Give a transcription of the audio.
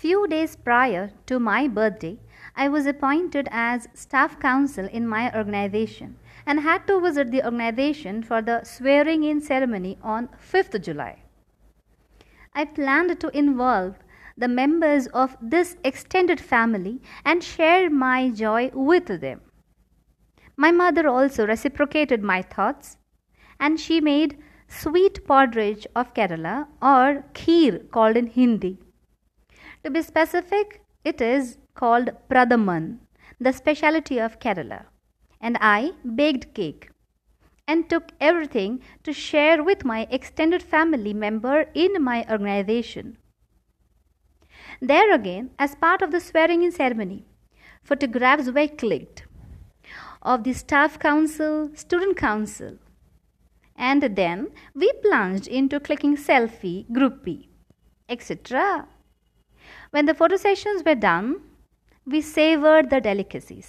Few days prior to my birthday, I was appointed as staff council in my organization and had to visit the organization for the swearing in ceremony on 5th July. I planned to involve the members of this extended family and share my joy with them. My mother also reciprocated my thoughts and she made sweet porridge of Kerala or kheer called in Hindi. To be specific, it is called Pradaman, the specialty of Kerala. And I baked cake and took everything to share with my extended family member in my organization. There again, as part of the swearing in ceremony, photographs were clicked of the staff council, student council, and then we plunged into clicking selfie, groupie, etc. When the photo sessions were done, we savored the delicacies.